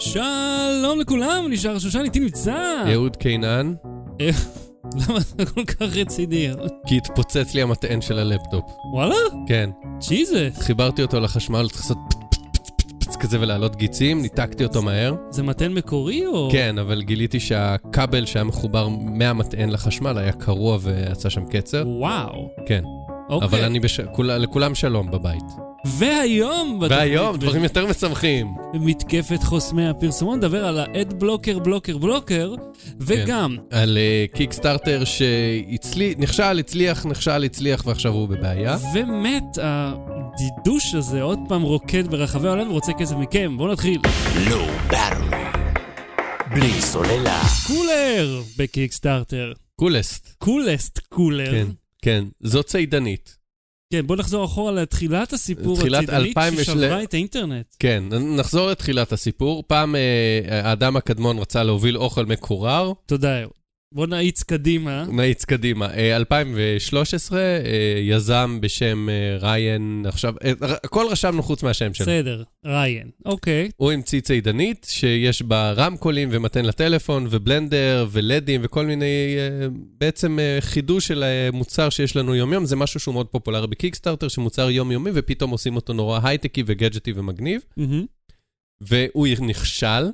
שלום לכולם, נשאר שושן, איתי נמצא. אהוד קינן, למה אתה כל כך רציני? כי התפוצץ לי המטען של הלפטופ. וואלה? כן. ג'יזוס. חיברתי אותו לחשמל, צריך לעשות פצפצפצפצ כזה ולהעלות גיצים, ניתקתי אותו מהר. זה מתן מקורי או... כן, אבל גיליתי שהכבל שהיה מחובר מהמטען לחשמל היה קרוע ועשה שם קצר. וואו. כן. אוקיי. אבל אני בש... כול... לכולם שלום בבית. והיום... בתוכנית והיום, ב- דברים יותר משמחים. מתקפת חוסמי הפרסומות, נדבר על האד בלוקר בלוקר בלוקר, וגם, על קיקסטארטר שהצליח, נכשל, הצליח, נכשל, הצליח, ועכשיו הוא בבעיה. ומת הדידוש הזה עוד פעם רוקד ברחבי העולם ורוצה כסף מכם. בואו נתחיל. לואו ברל. בלי סוללה. קולר בקיקסטארטר. קולסט. קולסט קולר. כן, כן. זאת ציידנית. כן, בוא נחזור אחורה לתחילת הסיפור תחילת הצידנית 2000 ושל- ששברה את האינטרנט. כן, נחזור לתחילת הסיפור. פעם אה, האדם הקדמון רצה להוביל אוכל מקורר, תודה, אהוד. בוא נאיץ קדימה. נאיץ קדימה. אה, 2013, אה, יזם בשם אה, ריין, עכשיו, אה, הכל רשמנו חוץ מהשם שלו. בסדר, ריין. אוקיי. הוא המציא צידנית שיש בה רמקולים ומתן לטלפון ובלנדר ולדים וכל מיני, אה, בעצם אה, חידוש של אה, מוצר שיש לנו יום-יום, זה משהו שהוא מאוד פופולרי בקיקסטארטר, שמוצר יומיומי ופתאום עושים אותו נורא הייטקי וגדג'טי ומגניב. מהמם. והוא נכשל.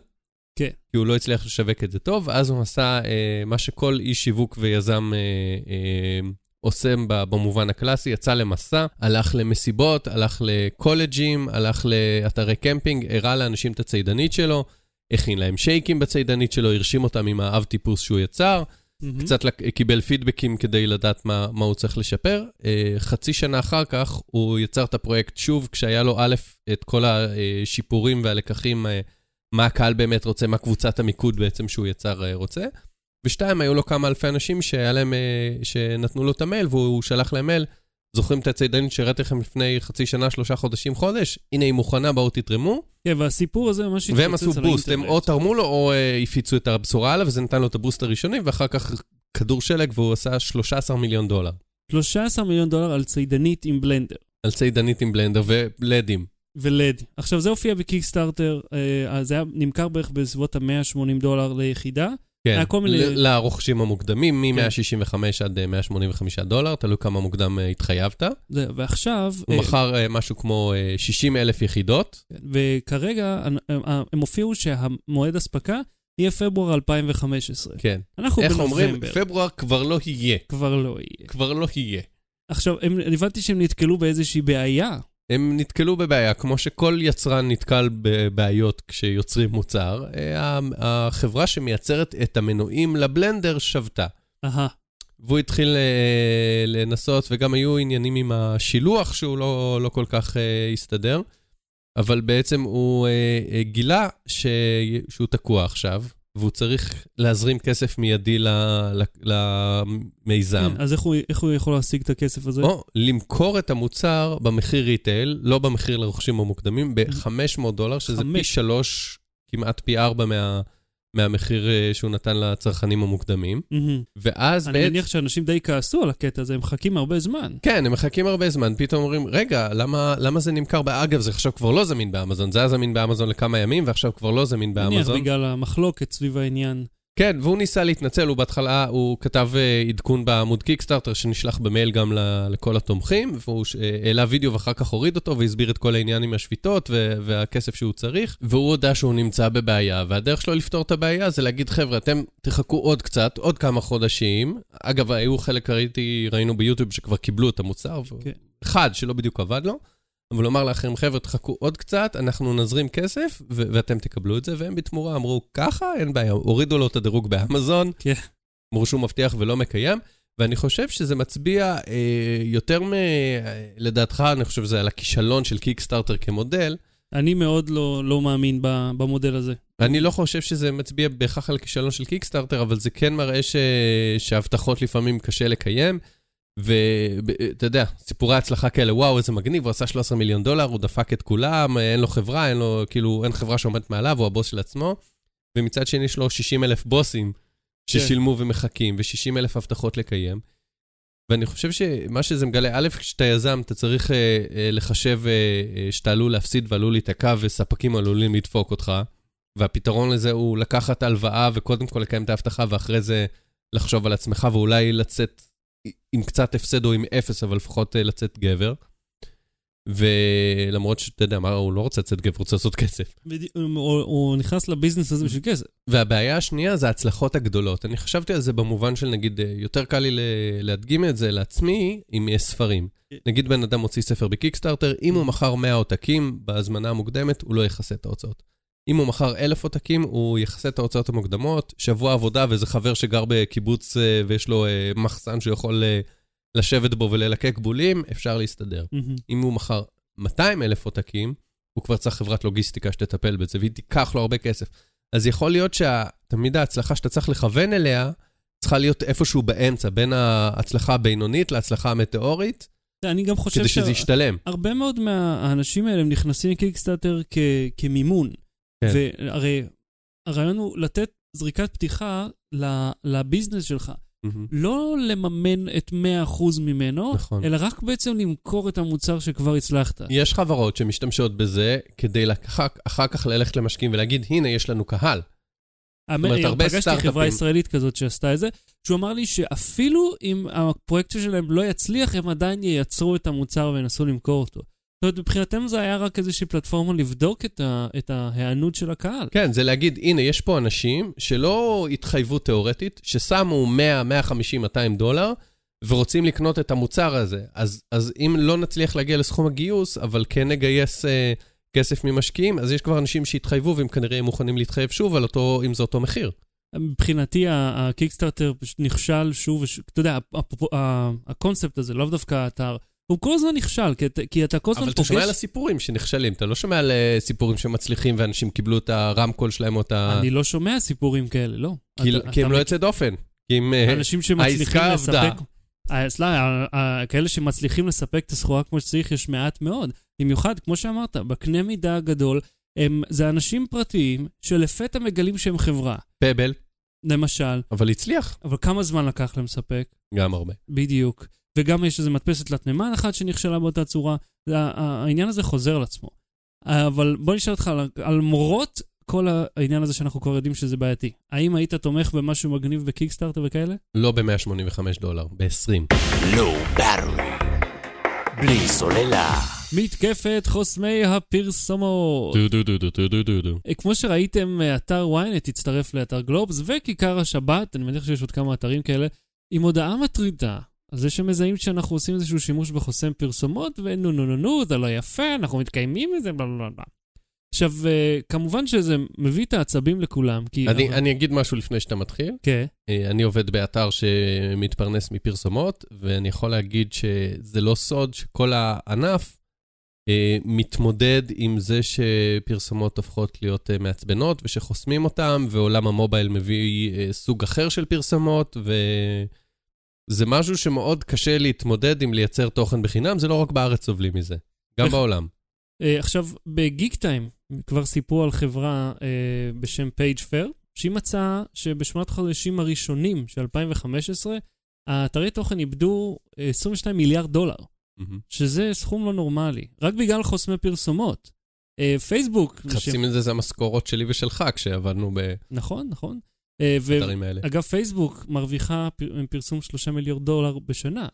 כן. כי הוא לא הצליח לשווק את זה טוב, ואז הוא עשה אה, מה שכל איש שיווק ויזם אה, אה, עושה במובן הקלאסי, יצא למסע, הלך למסיבות, הלך לקולג'ים, הלך לאתרי קמפינג, הראה לאנשים את הצידנית שלו, הכין להם שייקים בצידנית שלו, הרשים אותם עם האב טיפוס שהוא יצר, מהמם. קצת קיבל פידבקים כדי לדעת מה, מה הוא צריך לשפר. אה, חצי שנה אחר כך הוא יצר את הפרויקט שוב, כשהיה לו א', את כל השיפורים והלקחים, אה, מה הקהל באמת רוצה, מה קבוצת המיקוד בעצם שהוא יצר אה, רוצה. ושתיים, היו לו כמה אלפי אנשים שהיה להם, אה, שנתנו לו את המייל, והוא שלח להם מייל. זוכרים את הצידנית שהראיתי לכם לפני חצי שנה, שלושה חודשים, חודש? הנה היא מוכנה, בואו תתרמו. כן, והסיפור הזה ממש והם התפוצץ עשו על בוסט, הם האינטרנט. או תרמו לו או אה, הפיצו את הבשורה עליו, וזה נתן לו את הבוסט הראשוני, ואחר כך כדור שלג, והוא עשה 13 מיליון דולר. 13 מיליון דולר על צידנית עם בלנדר. על צידנית עם בלנדר ולדים. ולד. עכשיו, זה הופיע בקיקסטארטר, אה, זה היה נמכר בערך בסביבות ה-180 דולר ליחידה. כן, כל מיני- לרוכשים המוקדמים, מ-165 עד אה, 185 דולר, תלוי כמה מוקדם אה, התחייבת. זה, ועכשיו, הוא אה, מכר אה, משהו כמו אה, 60 אלף יחידות. וכרגע אה, אה, הם הופיעו שהמועד אספקה יהיה פברואר 2015. כן. אנחנו איך אומרים? בנובמבר. פברואר כבר לא יהיה. כבר לא יהיה. כבר לא יהיה. עכשיו, הם, הבנתי שהם נתקלו באיזושהי בעיה. הם נתקלו בבעיה, כמו שכל יצרן נתקל בבעיות כשיוצרים מוצר, אה, החברה שמייצרת את המנועים לבלנדר שבתה. אהה, והוא התחיל אה, לנסות, וגם היו עניינים עם השילוח שהוא לא, לא כל כך אה, הסתדר, אבל בעצם הוא גילה ש... שהוא תקוע עכשיו, והוא צריך להזרים כסף מיידי. למיזם. כן, אז איך הוא, איך הוא יכול להשיג את הכסף הזה? או למכור את המוצר במחיר ריטייל, לא במחיר לרוכשים המוקדמים, ב-500 דולר, שזה פי חמש. שלוש, כמעט פי ארבע מה... מהמחיר אה, שהוא נתן לצרכנים המוקדמים. מהמם. ואז אני בעצם... מניח שאנשים די כעסו על הקטע הזה, הם מחכים הרבה זמן. כן, הם מחכים הרבה זמן, פתאום אומרים, רגע, למה, למה זה נמכר? אגב, זה עכשיו כבר לא זמין באמזון, זה היה זמין באמזון לכמה ימים, ועכשיו כבר לא זמין נניח באמזון. בגלל המחלוקת סביב העניין. כן, והוא ניסה להתנצל, הוא בהתחלה, הוא כתב אה, עדכון בעמוד קיקסטארטר שנשלח במייל גם ל- לכל התומכים, והוא אה, העלה וידאו ואחר כך הוריד אותו והסביר את כל העניין עם השביתות והכסף שהוא צריך, והוא הודה שהוא נמצא בבעיה, והדרך שלו לפתור את הבעיה זה להגיד, חבר'ה, אתם תחכו עוד קצת, עוד כמה חודשים. אגב, היו חלק, ראיתי, ראינו ביוטיוב שכבר קיבלו את המוצר, ו- כן. אחד שלא בדיוק עבד לו. אמר לאחרים, חבר'ה, תחכו עוד קצת, אנחנו נזרים כסף, ואתם תקבלו את זה, והם בתמורה אמרו, ככה, אין בעיה, הורידו לו את הדירוג באמזון, כן. אמרו שהוא מבטיח ולא מקיים, ואני חושב שזה מצביע אה, יותר מ... אה, לדעתך, אני חושב שזה על הכישלון של קיקסטארטר כמודל. אני מאוד לא, לא מאמין במודל הזה. אני לא חושב שזה מצביע בהכרח על הכישלון של קיקסטארטר, אבל זה כן מראה ש... שהבטחות לפעמים קשה לקיים. ואתה יודע, סיפורי הצלחה כאלה, וואו, איזה מגניב, הוא עשה 13 מיליון דולר, הוא דפק את כולם, אין לו חברה, אין לו, כאילו, אין חברה שעומדת מעליו, הוא הבוס של עצמו. ומצד שני יש לו 60 אלף בוסים ששילמו ומחכים, ו-60 אלף הבטחות לקיים. ואני חושב שמה שזה מגלה, א', כשאתה יזם, אתה צריך אה, אה, לחשב אה, אה, שאתה עלול להפסיד ועלול להיתקע, וספקים עלולים לדפוק אותך. והפתרון לזה הוא לקחת הלוואה וקודם כל לקיים את ההבטחה, ואחרי זה לחשוב על עצמך, ואולי לצאת עם קצת הפסד או עם אפס, אבל לפחות אה, לצאת גבר. ולמרות שאתה יודע מה, הוא לא רוצה לצאת גבר, הוא רוצה לעשות כסף. הוא הוא נכנס לביזנס הזה בשביל כסף. והבעיה השנייה זה ההצלחות הגדולות. אני חשבתי על זה במובן של נגיד, אה, יותר קל לי להדגים את זה לעצמי אם יש ספרים. נגיד בן אדם מוציא ספר בקיקסטארטר, אם הוא מכר 100 עותקים בהזמנה המוקדמת, הוא לא יכסה את ההוצאות. אם הוא מכר 1,000 עותקים, הוא יכסה את ההוצאות המוקדמות, שבוע עבודה ואיזה חבר שגר בקיבוץ אה, ויש לו אה, מחסן שהוא יכול אה, לשבת בו וללקק בולים, אפשר להסתדר. מהמם. אם הוא מכר 200 אלף עותקים, הוא כבר צריך חברת לוגיסטיקה שתטפל בזה, והיא תיקח לו הרבה כסף. אז יכול להיות שתמיד ההצלחה שאתה צריך לכוון אליה, צריכה להיות איפשהו באמצע, בין ההצלחה הבינונית להצלחה המטאורית, אני גם חושב כדי שזה ישתלם. הרבה מאוד מהאנשים האלה הם נכנסים לקיקסטארטר כ- כמימון. כן. והרי הרעיון הוא לתת זריקת פתיחה לביזנס שלך. מהמם. לא לממן את 100% ממנו, נכון. אלא רק בעצם למכור את המוצר שכבר הצלחת. יש חברות שמשתמשות בזה כדי לקח, אחר כך ללכת למשקיעים ולהגיד, הנה, יש לנו קהל. אומרת, הרבה פגשתי סטארט-אפים- חברה ישראלית כזאת שעשתה את זה, שהוא אמר לי שאפילו אם הפרויקט שלהם לא יצליח, הם עדיין ייצרו את המוצר וינסו למכור אותו. זאת אומרת, מבחינתם זה היה רק איזושהי פלטפורמה לבדוק את, ה, את ההיענות של הקהל. כן, זה להגיד, הנה, יש פה אנשים שלא התחייבו תיאורטית, ששמו 100, 150, 200 דולר, ורוצים לקנות את המוצר הזה. אז, אז אם לא נצליח להגיע לסכום הגיוס, אבל כן נגייס אה, כסף ממשקיעים, אז יש כבר אנשים שהתחייבו, והם כנראה מוכנים להתחייב שוב על אותו, אם זה אותו מחיר. מבחינתי, הקיקסטארטר פשוט נכשל שוב. אתה יודע, הקונספט הזה, לאו דווקא האתר, הוא כל הזמן נכשל, כי אתה- כי אתה כל הזמן אבל אתה פוגש... שומע על הסיפורים שנכשלים, אתה לא שומע על אה, סיפורים שמצליחים ואנשים קיבלו את הרמקול שלהם או את ה... אני לא שומע סיפורים כאלה, לא. כי, אתה- כי הם אתה לא יוצאי דופן. כי אם... אה, אנשים שמצליחים העסקה לספק... עבדה. אה, סליחה, כאלה שמצליחים לספק את הסחורה כמו שצריך, יש מעט מאוד. במיוחד, כמו שאמרת, בקנה מידה הגדול, הם, זה אנשים פרטיים שלפתע מגלים שהם חברה. פבל, למשל, אבל הצליח. אבל כמה זמן לקח להם לספק? גם הרבה. בדיוק. וגם יש איזו מדפסת תלת מימן אחת שנכשלה באותה צורה. העניין הזה חוזר על עצמו. אבל בוא נשאל אותך, על על מורות כל העניין הזה שאנחנו כבר יודעים שזה בעייתי, האם היית תומך במשהו מגניב בקיקסטארטר וכאלה? לא ב-185 דולר, ב-20. לא, בלי סוללה. מתקפת חוסמי הפרסומות. דו דו דו דו דו דו דו. אה, כמו שראיתם, אה, אתר ynet הצטרף לאתר גלובס וכיכר השבת, אני מניח שיש עוד כמה אתרים כאלה, עם הודעה מטרידה על זה שמזהים שאנחנו עושים איזשהו שימוש בחוסם פרסומות, ונו נו נו נו, זה לא יפה, אנחנו מתקיימים מזה, בלה בלה בלה. עכשיו, אה, כמובן שזה מביא את העצבים לכולם, כי... אני, אני אגיד משהו לפני שאתה מתחיל. כן, אה, אני עובד באתר שמתפרנס מפרסומות, ואני יכול להגיד שזה לא סוד שכל הענף אה, מתמודד עם זה שפרסומות הופכות להיות מעצבנות ושחוסמים אותם, ועולם המובייל מביא סוג אחר של פרסומות, וזה משהו שמאוד קשה להתמודד עם לייצר תוכן בחינם, זה לא רק בארץ סובלים מזה, גם איך- בעולם. אה, עכשיו, בגיק טיים כבר סיפרו על חברה אה, בשם פייג' פר, שהיא מצאה שבשמונת החודשים הראשונים של 2015, האתרי תוכן איבדו אה, 22 מיליארד דולר, מהמם. שזה סכום לא נורמלי, רק בגלל חוסמי פרסומות. אה, פייסבוק, חצי מזה זה המשכורות שלי ושלך כשעבדנו נכון, נכון. אה, באתרים האלה. ואגב, פייסבוק מרוויחה פר- פרסום 3 מיליארד דולר בשנה.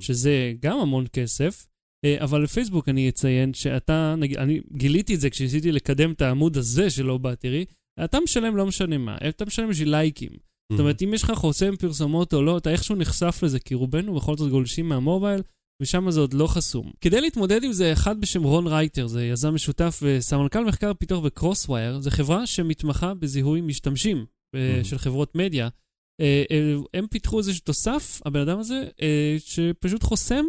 שזה גם המון כסף, אה, אבל לפייסבוק אני אציין שאתה, נגיד, אני גיליתי את זה כשניסיתי לקדם את העמוד הזה של Low Battery, אתה משלם לא משנה מה, אתה משלם בשביל לייקים. זאת אומרת, אם יש לך חוסם פרסומות או לא, אתה איכשהו נחשף לזה, כי רובנו בכל זאת גולשים מהמובייל, ושם זה עוד לא חסום. כדי להתמודד עם זה, אחד בשם רון רייטר, זה יזם משותף וסמנכ"ל מחקר פיתוח בקרוסווייז, זו חברה שמתמחה בזיהוי משתמשים אה. של חברות מדיה. אה, אה, הם פיתחו איזשהו תוסף, הבן אדם הזה, שפשוט חוסם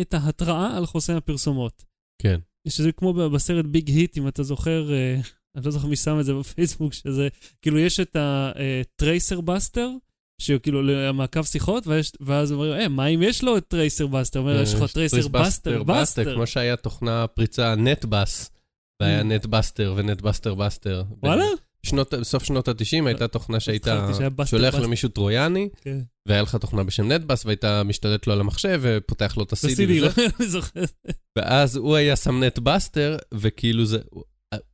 את ההתראה על חוסם הפרסומות. כן. שזה כמו בסרט Big Hit, אם אתה זוכר, אני לא זוכר מי שם את זה בפייסבוק, שזה, כאילו יש את ה tracer buster, שכאילו למעקב שיחות, ויש, ואז אומרים, אה, מה אם יש לו את tracer buster? אומר, יש לך tracer buster, buster. כמו שהיה תוכנה פריצה NetBus, והיה. NetBuster ו NetBuster buster. וואלה? בשנות- בסוף שנות ה-90 הייתה תוכנה שהיית זכרתי שהיה buster, שולח. למישהו טרויאני, כן. והיה לך תוכנה בשם NetBus, והיית משתלט לו על המחשב ופותח לו את ה-CD לא. ואז הוא היה שם NetBuster, וכאילו זה...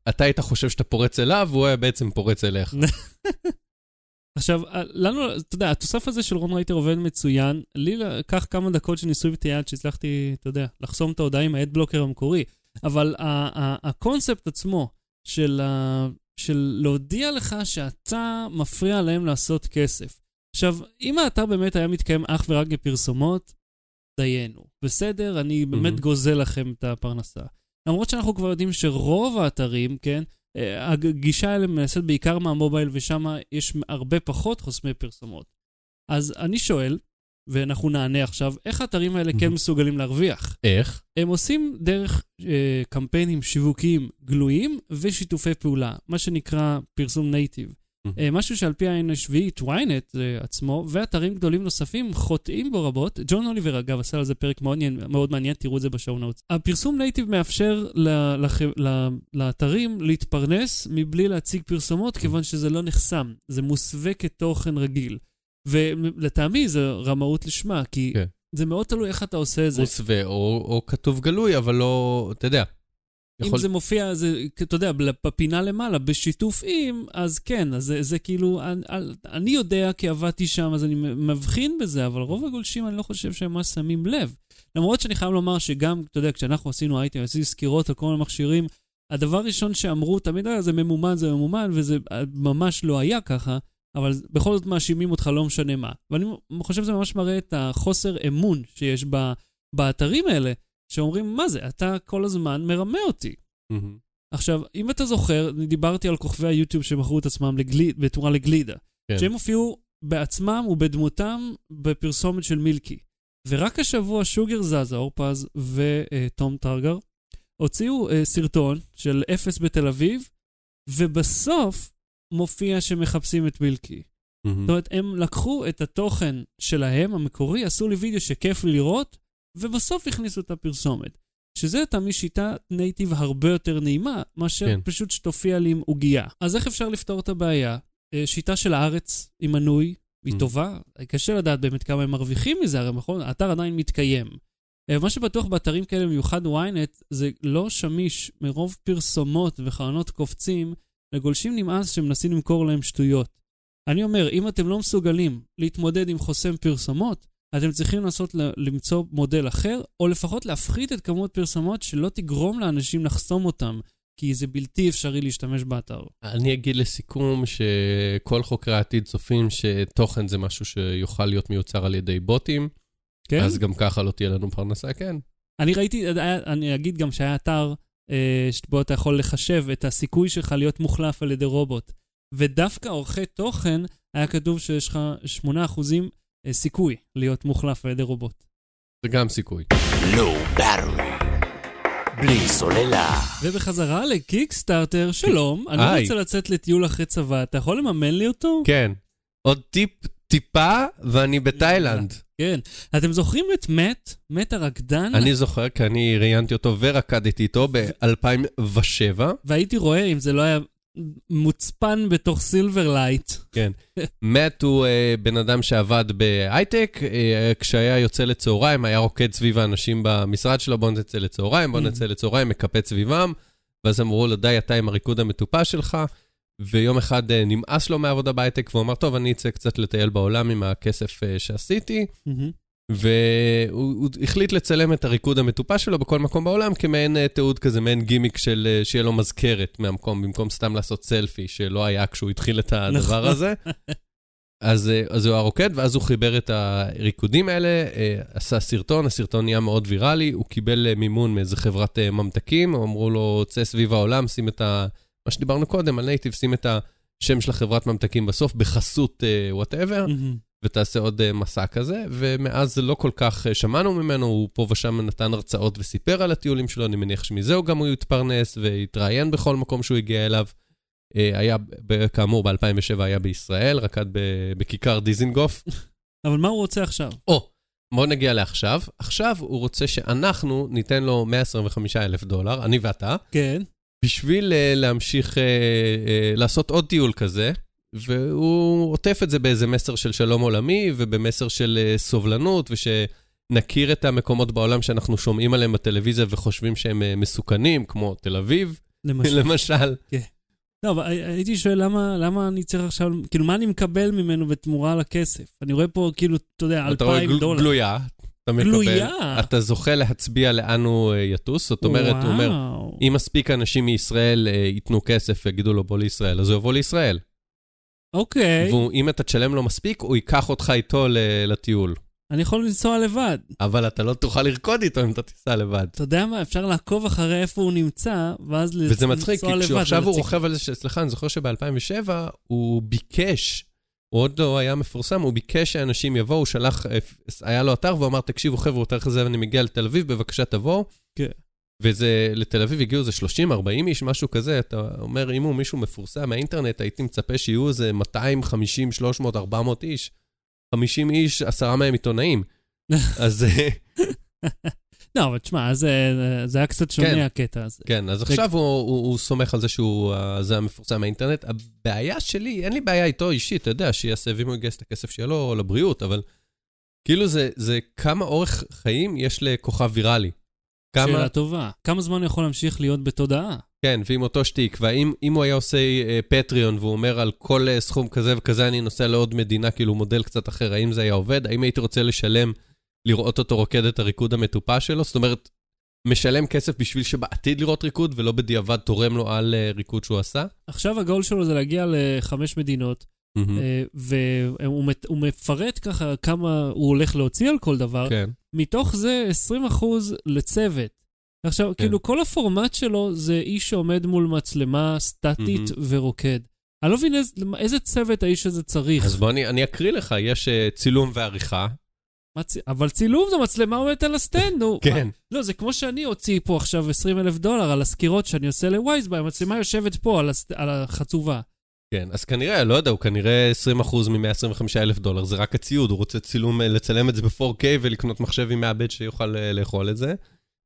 אתה היית חושב שאתה פורץ אליו, והוא היה בעצם פורץ אליך. עכשיו, אה, לנו, אתה יודע, התוסף הזה של רון רייטר עובד מצוין. לי לקח כמה דקות של ניסוי וטעייה עד שהצלחתי, אתה יודע, לחסום את ההודעה עם ה ad blocker המקורי. אבל הקונספט עצמו של, של להודיע לך שאתה מפריע להם לעשות כסף. עכשיו, אם האתר באמת היה מתקיים אך ורק בפרסומות, דיינו. בסדר, אני באמת מהמם. גוזל לכם את הפרנסה. למרות שאנחנו כבר יודעים שרוב האתרים, כן, אה, הגישה האלה נעשית בעיקר מהמובייל, ושם יש הרבה פחות חוסמי פרסומות. אז אני שואל, ואנחנו נענה עכשיו, איך האתרים האלה כן. מסוגלים להרוויח? איך? הם עושים דרך אה, קמפיינים שיווקיים גלויים ושיתופי פעולה, מה שנקרא פרסום נייטיב. אה, משהו שעל פי העין השביעית, ynet אה, עצמו, ואתרים גדולים נוספים חוטאים בו רבות. ג'ון אוליבר, אגב, עשה על זה פרק מאוד, מאוד מעניין, תראו את זה ב show notes. הפרסום native מאפשר ל- לח- ל- לאתרים להתפרנס מבלי להציג פרסומות, כיוון שזה לא נחסם, זה מוסווה כתוכן רגיל. ולטעמי זה רמאות לשמה, כי כן. זה מאוד תלוי איך אתה עושה את זה. מוסווה, או, או כתוב גלוי, אבל לא, אתה יודע. אם זה מופיע, זה, אתה יודע, בפינה למעלה, בשיתוף עם, אז כן, אז זה, זה כאילו, אני, אני יודע כי עבדתי שם, אז אני מבחין בזה, אבל רוב הגולשים, אני לא חושב שהם ממש שמים לב. למרות שאני חייב לומר שגם, אתה יודע, כשאנחנו עשינו אייטם, עשינו סקירות על כל מיני מכשירים, הדבר הראשון שאמרו תמיד היה, זה ממומן, זה ממומן, וזה ממש לא היה ככה, אבל בכל זאת מאשימים אותך, לא משנה מה. ואני חושב שזה ממש מראה את החוסר אמון שיש ב, באתרים האלה. שאומרים, מה זה, אתה כל הזמן מרמה אותי. מהמם. עכשיו, אם אתה זוכר, אני דיברתי על כוכבי היוטיוב שמכרו את עצמם לגליד, בתמורה לגלידה. כן. שהם הופיעו בעצמם ובדמותם בפרסומת של מילקי. ורק השבוע שוגר זזה, אורפז ותום טרגר הוציאו אה, סרטון של אפס בתל אביב, ובסוף מופיע שמחפשים את מילקי. מהמם. זאת אומרת, הם לקחו את התוכן שלהם, המקורי, עשו לי וידאו שכיף לי לראות, ובסוף הכניסו את הפרסומת. שזה תמיד שיטה נייטיב הרבה יותר נעימה, מאשר כן. פשוט שתופיע לי עם עוגייה. אז איך אפשר לפתור את הבעיה? אה, שיטה של הארץ עם מנוי, היא Mm. טובה. קשה לדעת באמת כמה הם מרוויחים מזה, הרי נכון? האתר עדיין מתקיים. אה, מה שבטוח באתרים כאלה, במיוחד ynet, זה לא שמיש מרוב פרסומות וחלונות קופצים, לגולשים נמאס שמנסים למכור להם שטויות. אני אומר, אם אתם לא מסוגלים להתמודד עם חוסם פרסומות, אתם צריכים לנסות למצוא מודל אחר, או לפחות להפחית את כמות פרסומות שלא תגרום לאנשים לחסום אותם, כי זה בלתי אפשרי להשתמש באתר. אני אגיד לסיכום שכל חוקרי העתיד צופים שתוכן זה משהו שיוכל להיות מיוצר על ידי בוטים, כן? אז גם ככה לא תהיה לנו פרנסה, כן. אני ראיתי, אני אגיד גם שהיה אתר שבו אתה יכול לחשב את הסיכוי שלך להיות מוחלף על ידי רובוט. ודווקא עורכי תוכן, היה כתוב שיש לך 8% אה, סיכוי להיות מוחלף על ידי רובוט. זה גם סיכוי. לואו ברווי. בלי סוללה. ובחזרה לקיקסטארטר, שלום, אני היי. רוצה לצאת לטיול אחרי צבא, אתה יכול לממן לי אותו? כן. עוד טיפ, טיפה, ואני בתאילנד. כן. אתם זוכרים את מת? מת הרקדן? אני זוכר, כי אני ראיינתי אותו ורקדתי איתו ב-2007. והייתי רואה אם זה לא היה מוצפן בתוך Silverlight. מאט הוא אה, בן אדם שעבד בהייטק, אה, כשהיה יוצא לצהריים, היה רוקד סביב האנשים במשרד שלו, בוא נצא לצהריים, בוא Mm. נצא לצהריים, מקפץ סביבם, ואז אמרו לו, די, אתה עם הריקוד המטופש שלך, ויום אחד אה, נמאס לו מהעבודה בהייטק, והוא אמר, טוב, אני אצא קצת לטייל בעולם עם הכסף אה, שעשיתי. והוא הוא החליט לצלם את הריקוד המטופש שלו בכל מקום בעולם כמעין אה, תיעוד כזה, מעין גימיק של שיהיה לו מזכרת מהמקום, במקום סתם לעשות סלפי, שלא היה כשהוא התחיל את הדבר נכון. הזה. אז, אז הוא היה רוקד, ואז הוא חיבר את הריקודים האלה, עשה סרטון, הסרטון נהיה מאוד ויראלי, הוא קיבל מימון מאיזה חברת ממתקים, אמרו לו, צא סביב העולם, שים את ה... מה שדיברנו קודם, על native, שים את השם של החברת ממתקים בסוף, בחסות whatever. מהמם. ותעשה עוד אה, מסע כזה, ומאז זה לא כל כך אה, שמענו ממנו, הוא פה ושם נתן הרצאות וסיפר על הטיולים שלו, אני מניח שמזה גם הוא התפרנס והתראיין בכל מקום שהוא הגיע אליו. אה, היה, ב- כאמור, ב-2007 היה בישראל, רקד ב- בכיכר דיזינגוף. אבל מה הוא רוצה עכשיו? או, בואו נגיע לעכשיו. עכשיו הוא רוצה שאנחנו ניתן לו 125 אלף דולר, אני ואתה, כן. בשביל אה, להמשיך אה, אה, לעשות עוד טיול כזה, והוא עוטף את זה באיזה מסר של שלום עולמי ובמסר של סובלנות, ושנכיר את המקומות בעולם שאנחנו שומעים עליהם בטלוויזיה וחושבים שהם מסוכנים, כמו תל אביב, למשל. למשל. לא, אבל הי- הייתי שואל למה, למה אני צריך עכשיו, כאילו, מה אני מקבל ממנו בתמורה לכסף? אני רואה פה, כאילו, אתה יודע, אתה רואה אלפיים גל- דולר. גלויה. אתה מקבל. גלויה? אתה זוכה להצביע לאן הוא יטוס, זאת אומרת, הוא אומר, אם מספיק אנשים מישראל אה, ייתנו כסף ויגידו לו בוא לישראל, אז הוא יבוא לישראל. אוקיי, ואם אתה תשלם לו מספיק, הוא ייקח אותך איתו לטיול. אני יכול לנסוע לבד. אבל אתה לא תוכל לרקוד איתו אם אתה תיסע לבד. אתה יודע מה, אפשר לעקוב אחרי איפה הוא נמצא, ואז לנסוע לבד. וזה מצחיק, כי כשהוא עכשיו הוא רוכב על זה, סליחה, אני זוכר שב-2007 הוא ביקש, הוא עוד לא היה מפורסם, הוא ביקש שאנשים יבואו, הוא שלח, אה, היה לו אתר והוא אמר, תקשיבו חבר'ה, תאריך הזה אני מגיע לתל אביב, בבקשה תבואו. כן. וזה, לתל אביב הגיעו איזה 30, 40 איש, משהו כזה, אתה אומר, אם הוא מישהו מפורסם מהאינטרנט, הייתי מצפה שיהיו איזה 250, 300, 400 איש. 50 איש, עשרה מהם עיתונאים. אז אה, לא, אבל תשמע, זה, זה היה קצת שונה כן. הקטע הזה. כן, אז עכשיו הוא, הוא, הוא סומך על זה שהוא אה, זה המפורסם מהאינטרנט. הבעיה שלי, אין לי בעיה איתו אישית, אתה יודע, שיעשה, ואם הוא יגייס את הכסף שלו לבריאות, אבל כאילו זה, זה כמה אורך חיים יש לכוכב ויראלי. כמה, שאלה טובה. כמה זמן הוא יכול להמשיך להיות בתודעה? כן, ועם אותו שטיק, והאם אם הוא היה עושה אה, פטריון והוא אומר על כל אה, סכום כזה וכזה אני נוסע לעוד מדינה, כאילו מודל קצת אחר, האם זה היה עובד? האם הייתי רוצה לשלם, לראות אותו רוקד את הריקוד המטופש שלו? זאת אומרת, משלם כסף בשביל שבעתיד לראות ריקוד, ולא בדיעבד תורם לו על אה, ריקוד שהוא עשה? עכשיו הגול שלו זה להגיע לחמש מדינות, אה, והוא מפרט ככה כמה הוא הולך להוציא על כל דבר. כן. מתוך זה 20% לצוות. עכשיו, כן. כאילו, כל הפורמט שלו זה איש שעומד מול מצלמה סטטית מהמם. ורוקד. אני לא מבין איזה, איזה צוות האיש הזה צריך. אז בוא אני, אני אקריא לך, יש אה, צילום ועריכה. מה צ... אבל צילום זה מצלמה עומדת על הסטנד, נו. כן. מה? לא, זה כמו שאני אוציא פה עכשיו 20 אלף דולר על הסקירות שאני עושה ל WiseBuy, המצלמה יושבת פה על, הס... על החצובה. כן, אז כנראה, לא יודע, הוא כנראה 20% מ-125 אלף דולר, זה רק הציוד, הוא רוצה צילום, אה, לצלם את זה ב-4K ולקנות מחשב עם מעבד שיוכל אה, לאכול את זה.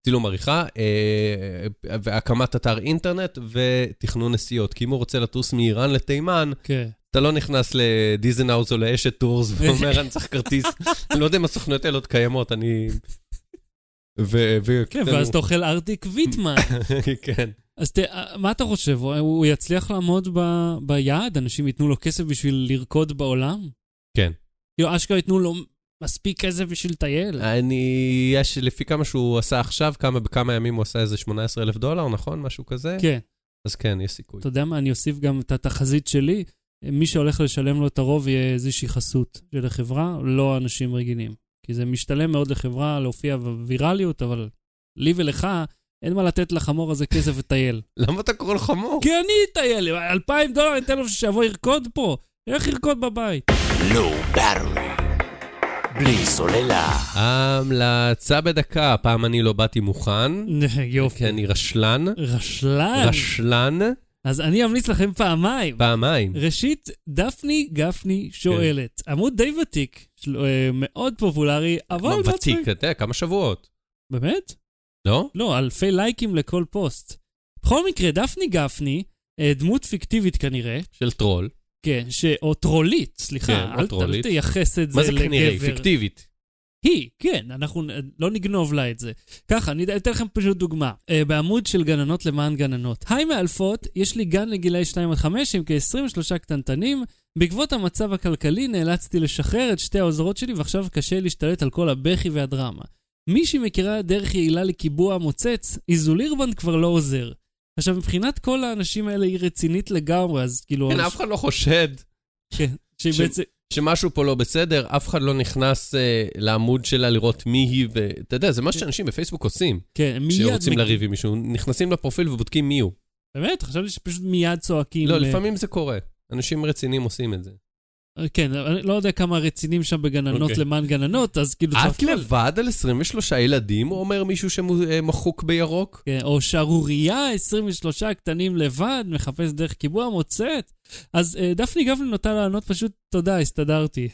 צילום עריכה, אה, והקמת אתר אינטרנט ותכנון נסיעות. כי אם הוא רוצה לטוס מאיראן לתימן, כן. אתה לא נכנס לדיזנהאוז או לאשת טורס ואומר, אני צריך כרטיס. אני לא יודע אם הסוכנויות האלה עוד קיימות, אני... ו... ו- כן, ואז אתה אוכל ארטיק ויטמן. כן. אז ת... מה אתה חושב, הוא- הוא יצליח לעמוד ב... ביעד? אנשים ייתנו לו כסף בשביל לרקוד בעולם? כן. כאילו, אשכרה ייתנו לו מספיק כסף בשביל לטייל? אני, יש, לפי כמה שהוא עשה עכשיו, כמה, בכמה ימים הוא עשה איזה 18 אלף דולר, נכון? משהו כזה? כן. אז כן, יש סיכוי. אתה יודע מה, אני אוסיף גם את התחזית שלי. מי שהולך לשלם לו את הרוב יהיה איזושהי חסות של החברה, לא אנשים רגילים. כי זה משתלם מאוד לחברה להופיע בווירליות, אבל לי ולך, אין מה לתת לחמור הזה כסף לטייל. למה אתה קורא לו חמור? כי אני אטייל, אלפיים דולר אני אתן לו שיבוא ירקוד פה. איך ירקוד בבית? לא ברור. בלי סוללה. ההמלצה בדקה, הפעם אני לא באתי מוכן. יופי. כי אני רשלן. רשלן. רשלן אז אני אמליץ לכם פעמיים. פעמיים. ראשית, דפני גפני שואלת. עמוד די ותיק, של- אה, מאוד פופולרי, אבל... לא. ותיק, אתה יודע, כמה שבועות. באמת? לא? לא, אלפי לייקים לכל פוסט. בכל מקרה, דפני גפני, אה, דמות פיקטיבית כנראה, של טרול. כן, ש... או טרולית, סליחה, כן, או אל, טרולית. אל תייחס את זה מה זה לגבר. כנראה? פיקטיבית. היא, כן, אנחנו לא נגנוב לה את זה. ככה, אני אתן לכם פשוט דוגמה. Uh, בעמוד של גננות למען גננות. היי מאלפות, יש לי גן לגילאי 2 עד 5 עם כ-23 קטנטנים. בעקבות המצב הכלכלי נאלצתי לשחרר את שתי העוזרות שלי ועכשיו קשה להשתלט על כל הבכי והדרמה. מישהי מכירה דרך יעילה לקיבוע המוצץ, איזולירבנד כבר לא עוזר. עכשיו, מבחינת כל האנשים האלה היא רצינית לגמרי, אז כאילו... כן, אנש- אף אחד לא חושד כן, שהיא ש- בעצם... שמשהו פה לא בסדר, אף אחד לא נכנס אה, לעמוד שלה לראות מי היא, ואתה יודע, זה מה שאנשים בפייסבוק עושים. כן, מיד... כשרוצים מג- לריב עם מישהו, נכנסים לפרופיל ובודקים מי הוא. באמת? חשבתי שפשוט מיד צועקים. לא, אה, לפעמים זה קורה. אנשים רציניים עושים את זה. כן, אני לא יודע כמה רציניים שם בגננות אוקיי. למען גננות, אז כאילו... את לבד על 23 ילדים, אומר מישהו שמחוק בירוק? כן, או שערורייה, 23 קטנים לבד, מחפש דרך קיבוע מוצאת. אז אה, דפני גפני נוטה לענות פשוט, תודה, הסתדרתי.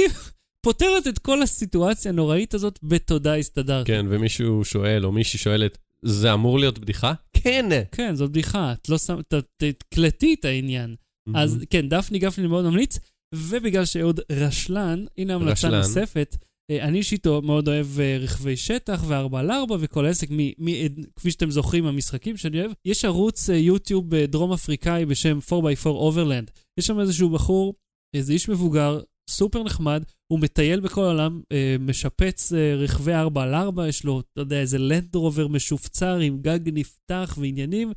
פותרת את כל הסיטואציה הנוראית הזאת בתודה, הסתדרתי. כן, ומישהו שואל, או מישהי שואלת, זה אמור להיות בדיחה? כן. כן, זאת בדיחה, את לא שם... ת- תקלטי את העניין. אז כן, דפני גפני מאוד ממליץ, ובגלל שאהוד רשלן, הנה המלצה רשלן. נוספת. אה, אני אישית מאוד אוהב אה, רכבי שטח ו-4 על 4 וכל עסק, מ- מ- כפי שאתם זוכרים, המשחקים שאני אוהב. יש ערוץ אה, יוטיוב אה, דרום אפריקאי בשם 4x4 Overland. יש שם איזשהו בחור, איזה איש מבוגר, סופר נחמד, הוא מטייל בכל העולם, אה, משפץ אה, רכבי 4 על 4 יש לו, אתה יודע, איזה לנדרובר משופצר עם גג נפתח ועניינים.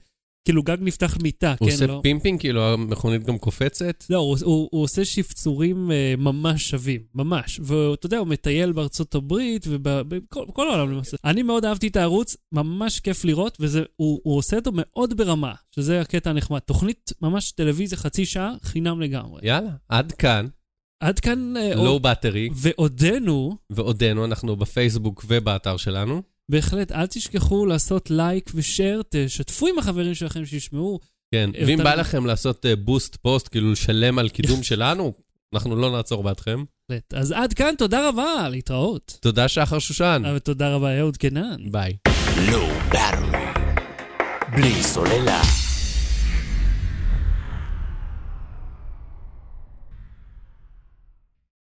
כאילו גג נפתח מיטה, הוא כן, עושה לא? pimping, כאילו המכונית גם קופצת? לא, הוא, הוא, הוא עושה שפצורים uh, ממש שווים, ממש. ואתה יודע, הוא מטייל בארצות הברית ובכל בכל העולם למעשה. אני מאוד אהבתי את הערוץ, ממש כיף לראות, והוא עושה אותו מאוד ברמה, שזה הקטע הנחמד. תוכנית ממש טלוויזיה חצי שעה, חינם לגמרי. יאללה, עד כאן, עד כאן... Low Battery, ועודנו, ועודנו, אנחנו בפייסבוק ובאתר שלנו. בהחלט, אל תשכחו לעשות לייק ו share, תשתפו עם החברים שלכם שישמעו. כן, יותר- ואם בא לכם לעשות boost post, כאילו לשלם על קידום שלנו, אנחנו לא נעצור בעדכם. בהחלט. אז עד כאן, תודה רבה, להתראות. תודה שחר שושן. ותודה רבה, אהוד קנן. ביי. בלי סוללה.